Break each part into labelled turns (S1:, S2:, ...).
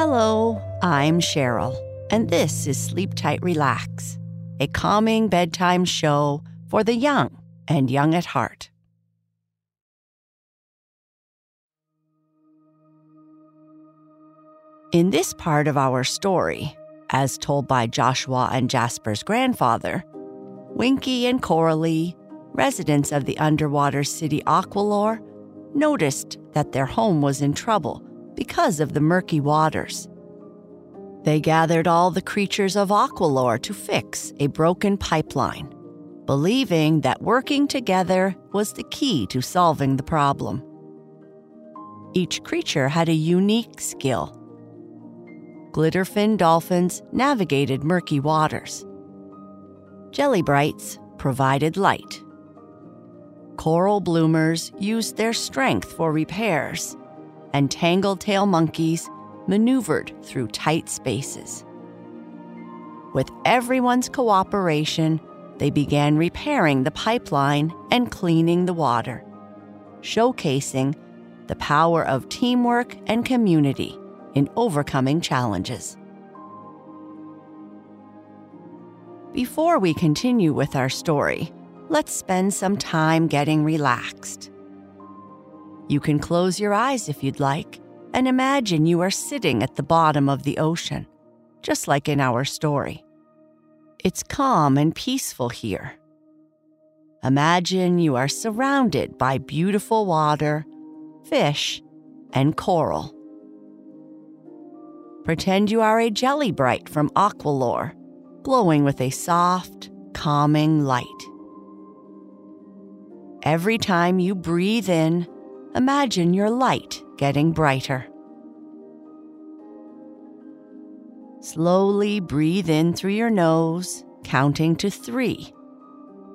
S1: Hello, I'm Sheryl, and this is Sleep Tight Relax, a calming bedtime show for the young and young at heart. In this part of our story, as told by Joshua and Jasper's grandfather, Winky and Coralie, residents of the underwater city Aqualore, noticed that their home was in trouble because of the murky waters. They gathered all the creatures of Aqualore to fix a broken pipeline, believing that working together was the key to solving the problem. Each creature had a unique skill glitterfin dolphins navigated murky waters. Jellybrights provided light. Coral bloomers used their strength for repairs, and tangled tail monkeys maneuvered through tight spaces. With everyone's cooperation, they began repairing the pipeline and cleaning the water, showcasing the power of teamwork and community in overcoming challenges. Before we continue with our story, let's spend some time getting relaxed. You can close your eyes if you'd like and imagine you are sitting at the bottom of the ocean, just like in our story. It's calm and peaceful here. Imagine you are surrounded by beautiful water, fish, and coral. Pretend you are a jellybright from Aqualore, glowing with a soft, calming light. Every time you breathe in, imagine your light getting brighter. Slowly breathe in through your nose, counting to three.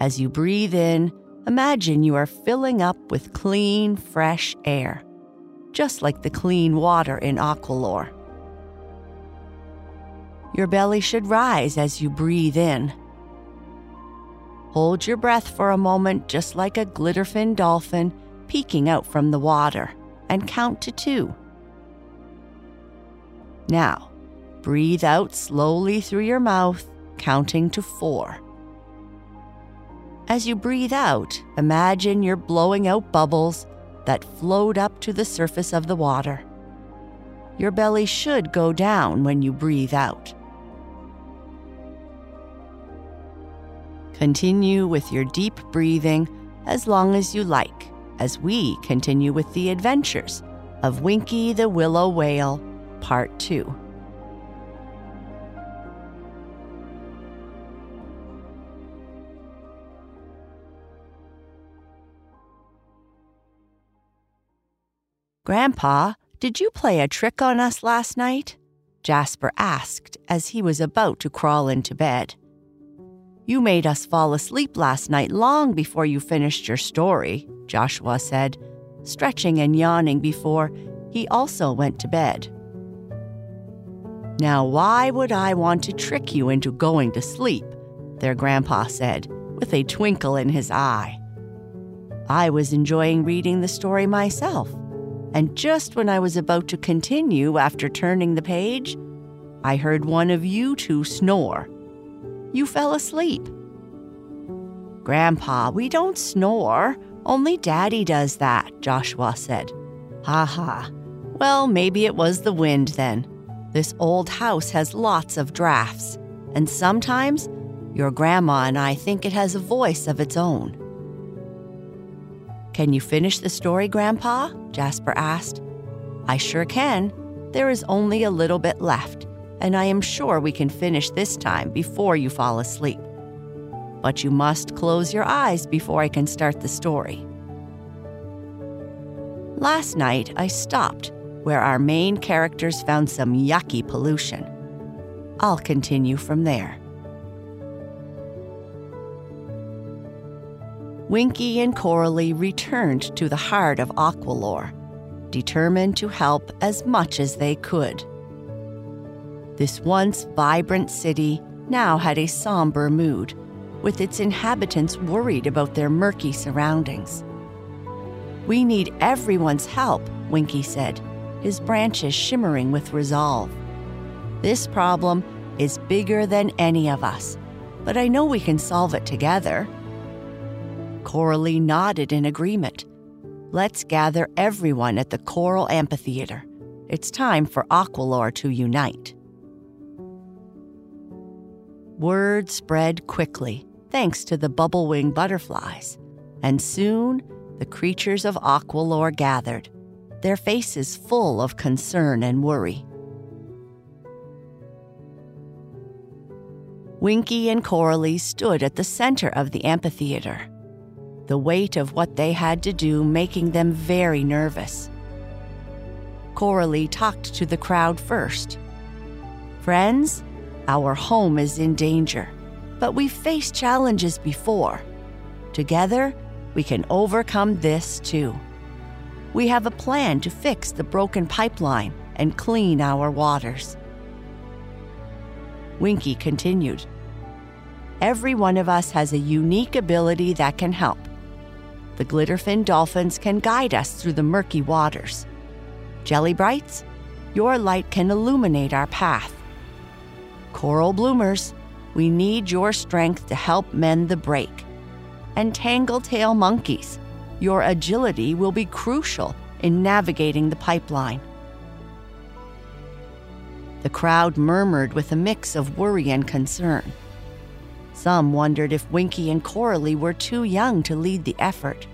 S1: As you breathe in, imagine you are filling up with clean, fresh air, just like the clean water in Aqualore. Your belly should rise as you breathe in. Hold your breath for a moment, just like a glitterfin dolphin peeking out from the water, and count to two. Now, breathe out slowly through your mouth, counting to four. As you breathe out, imagine you're blowing out bubbles that float up to the surface of the water. Your belly should go down when you breathe out. Continue with your deep breathing as long as you like, as we continue with the adventures of Winky the Willow Whale, Part 2. Grandpa, did you play a trick on us last night? Jasper asked as he was about to crawl into bed. You made us fall asleep last night long before you finished your story, Joshua said, stretching and yawning before he also went to bed. Now, why would I want to trick you into going to sleep? Their grandpa said, with a twinkle in his eye. I was enjoying reading the story myself, and just when I was about to continue after turning the page, I heard one of you two snore you fell asleep. Grandpa, we don't snore. Only Daddy does that, Joshua said. Ha ha. Well, maybe it was the wind then. This old house has lots of drafts, and sometimes your grandma and I think it has a voice of its own. Can you finish the story, Grandpa? Jasper asked. I sure can. There is only a little bit left and I am sure we can finish this time before you fall asleep. But you must close your eyes before I can start the story. Last night, I stopped where our main characters found some yucky pollution. I'll continue from there. Winky and Coralie returned to the heart of Aqualore, determined to help as much as they could. This once vibrant city now had a somber mood, with its inhabitants worried about their murky surroundings. We need everyone's help, Winky said, his branches shimmering with resolve. This problem is bigger than any of us, but I know we can solve it together. Coralie nodded in agreement. Let's gather everyone at the Coral Amphitheater. It's time for Aqualore to unite. Word spread quickly, thanks to the bubble wing butterflies, and soon the creatures of Aqualore gathered, their faces full of concern and worry. Winky and Coralie stood at the center of the amphitheater, the weight of what they had to do making them very nervous. Coralie talked to the crowd first. Friends, our home is in danger, but we've faced challenges before. Together, we can overcome this too. We have a plan to fix the broken pipeline and clean our waters. Winky continued. Every one of us has a unique ability that can help. The glitterfin dolphins can guide us through the murky waters. Jellybrights, your light can illuminate our path. Coral bloomers, we need your strength to help mend the break. And tangle-tail monkeys, your agility will be crucial in navigating the pipeline. The crowd murmured with a mix of worry and concern. Some wondered if Winky and Coralie were too young to lead the effort.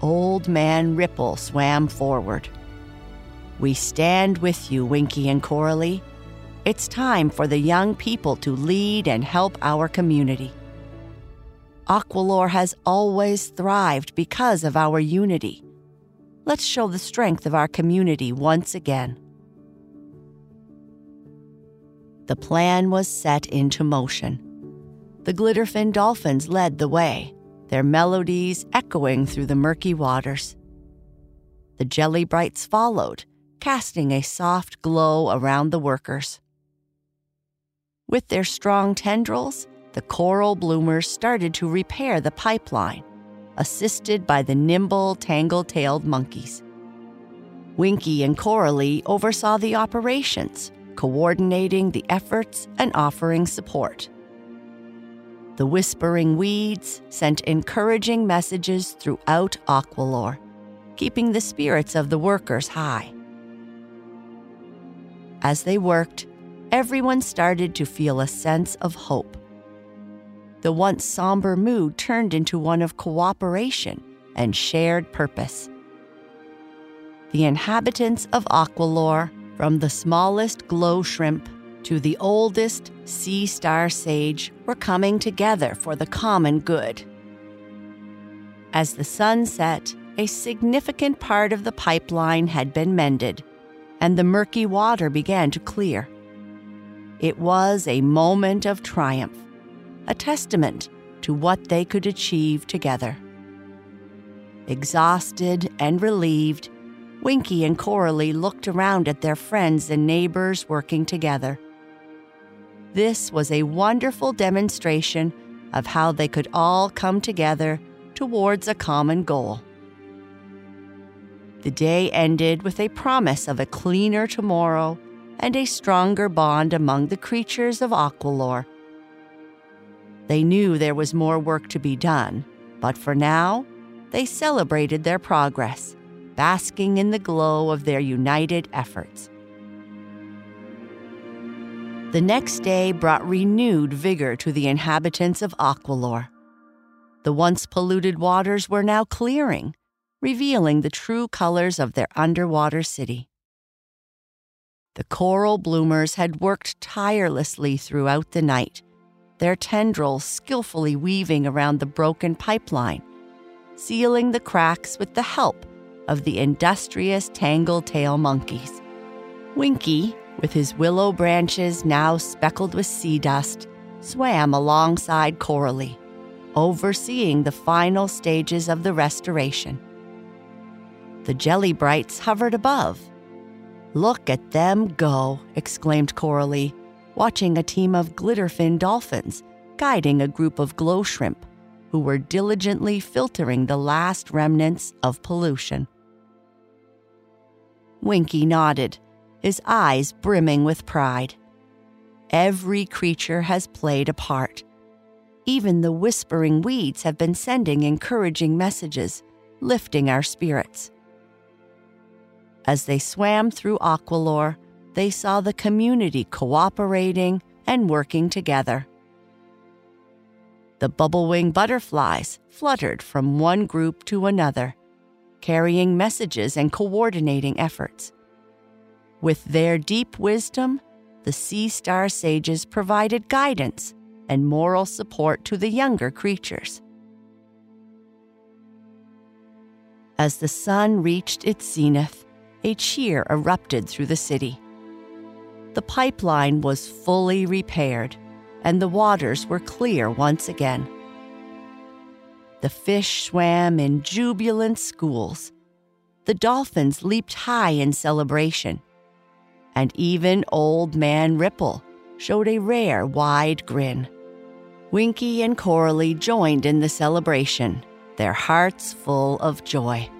S1: Old Man Ripple swam forward. We stand with you, Winky and Coralie. It's time for the young people to lead and help our community. Aqualore has always thrived because of our unity. Let's show the strength of our community once again. The plan was set into motion. The Glitterfin dolphins led the way, their melodies echoing through the murky waters. The Jellybrights followed, casting a soft glow around the workers. With their strong tendrils, the coral bloomers started to repair the pipeline, assisted by the nimble, tangle tailed monkeys. Winky and Coralie oversaw the operations, coordinating the efforts and offering support. The whispering weeds sent encouraging messages throughout Aqualore, keeping the spirits of the workers high. As they worked, everyone started to feel a sense of hope. The once somber mood turned into one of cooperation and shared purpose. The inhabitants of Aqualore, from the smallest glow shrimp to the oldest sea star sage, were coming together for the common good. As the sun set, a significant part of the pipeline had been mended, and the murky water began to clear. It was a moment of triumph, a testament to what they could achieve together. Exhausted and relieved, Winky and Coralie looked around at their friends and neighbors working together. This was a wonderful demonstration of how they could all come together towards a common goal. The day ended with a promise of a cleaner tomorrow and a stronger bond among the creatures of Aqualore. They knew there was more work to be done, but for now, they celebrated their progress, basking in the glow of their united efforts. The next day brought renewed vigor to the inhabitants of Aqualore. The once polluted waters were now clearing, revealing the true colors of their underwater city. The coral bloomers had worked tirelessly throughout the night, their tendrils skillfully weaving around the broken pipeline, sealing the cracks with the help of the industrious tangle tail monkeys. Winky, with his willow branches now speckled with sea dust, swam alongside Coralie, overseeing the final stages of the restoration. The Jellybrights hovered above, Look at them go, exclaimed Coralie, watching a team of glitterfin dolphins guiding a group of glow shrimp who were diligently filtering the last remnants of pollution. Winky nodded, his eyes brimming with pride. Every creature has played a part. Even the whispering weeds have been sending encouraging messages, lifting our spirits. As they swam through Aqualore, they saw the community cooperating and working together. The bubble-wing butterflies fluttered from one group to another, carrying messages and coordinating efforts. With their deep wisdom, the sea star sages provided guidance and moral support to the younger creatures. As the sun reached its zenith, a cheer erupted through the city. The pipeline was fully repaired, and the waters were clear once again. The fish swam in jubilant schools. The dolphins leaped high in celebration. And even Old Man Ripple showed a rare wide grin. Winky and Coralie joined in the celebration, their hearts full of joy.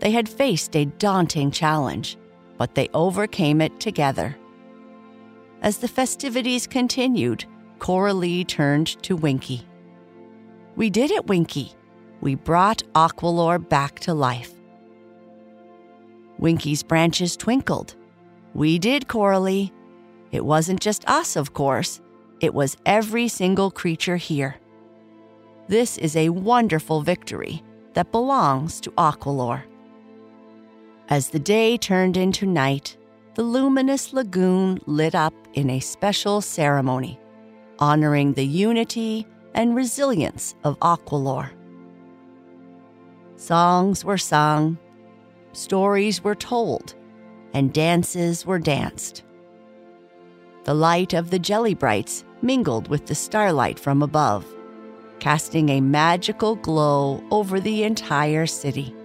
S1: They had faced a daunting challenge, but they overcame it together. As the festivities continued, Coralie turned to Winky. We did it, Winky. We brought Aqualore back to life. Winky's branches twinkled. We did, Coralie. It wasn't just us, of course. It was every single creature here. This is a wonderful victory that belongs to Aqualore. As the day turned into night, the luminous lagoon lit up in a special ceremony, honoring the unity and resilience of Aqualore. Songs were sung, stories were told, and dances were danced. The light of the Jellybrights mingled with the starlight from above, casting a magical glow over the entire city.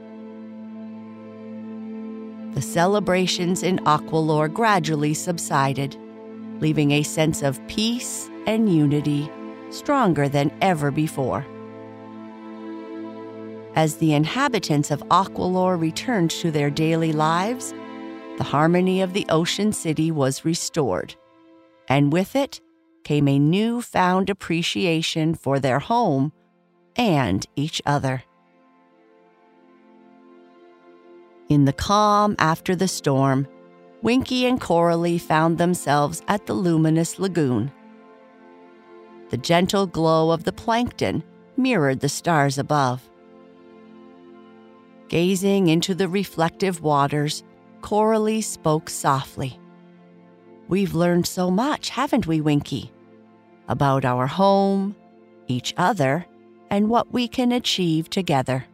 S1: The celebrations in Aqualore gradually subsided, leaving a sense of peace and unity stronger than ever before. As the inhabitants of Aqualore returned to their daily lives, the harmony of the ocean city was restored, and with it came a newfound appreciation for their home and each other. In the calm after the storm, Winky and Coralie found themselves at the luminous lagoon. The gentle glow of the plankton mirrored the stars above. Gazing into the reflective waters, Coralie spoke softly. We've learned so much, haven't we, Winky? About our home, each other, and what we can achieve together.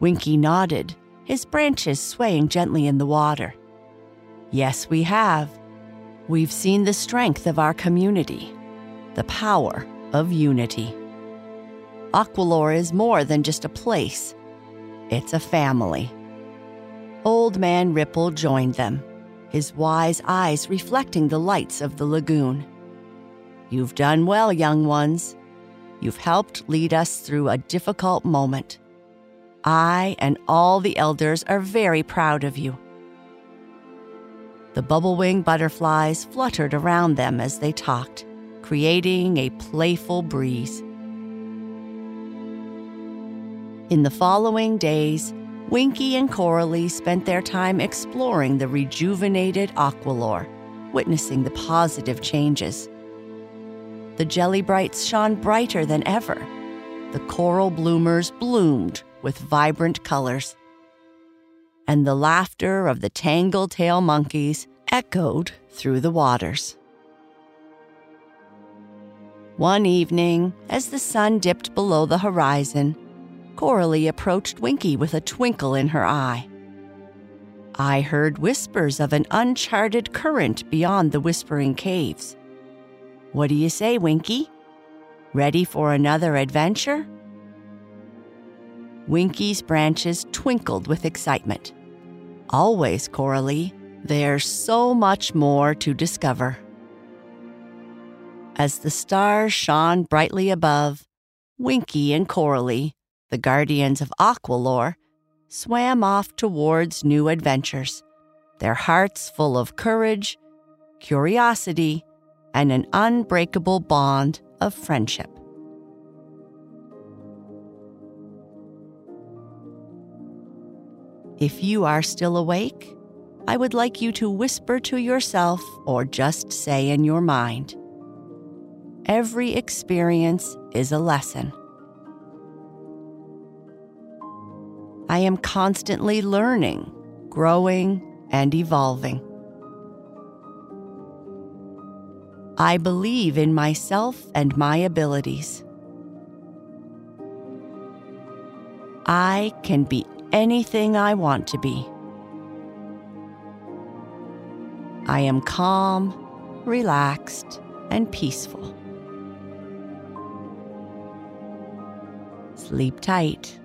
S1: Winky nodded, his branches swaying gently in the water. Yes, we have. We've seen the strength of our community, the power of unity. Aqualore is more than just a place, it's a family. Old Man Ripple joined them, his wise eyes reflecting the lights of the lagoon. You've done well, young ones. You've helped lead us through a difficult moment. I and all the elders are very proud of you. The bubble wing butterflies fluttered around them as they talked, creating a playful breeze. In the following days, Winky and Coralie spent their time exploring the rejuvenated Aqualore, witnessing the positive changes. The Jellybrights shone brighter than ever. The coral bloomers bloomed with vibrant colors. And the laughter of the tangle tail monkeys echoed through the waters. One evening, as the sun dipped below the horizon, Coralie approached Winky with a twinkle in her eye. I heard whispers of an uncharted current beyond the whispering caves. What do you say, Winky? Ready for another adventure? Winky's branches twinkled with excitement. Always, Coralie, there's so much more to discover. As the stars shone brightly above, Winky and Coralie, the guardians of Aqualore, swam off towards new adventures, their hearts full of courage, curiosity, and an unbreakable bond of friendship. If you are still awake, I would like you to whisper to yourself or just say in your mind Every experience is a lesson. I am constantly learning, growing, and evolving. I believe in myself and my abilities. I can be anything I want to be. I am calm, relaxed, and peaceful. Sleep tight.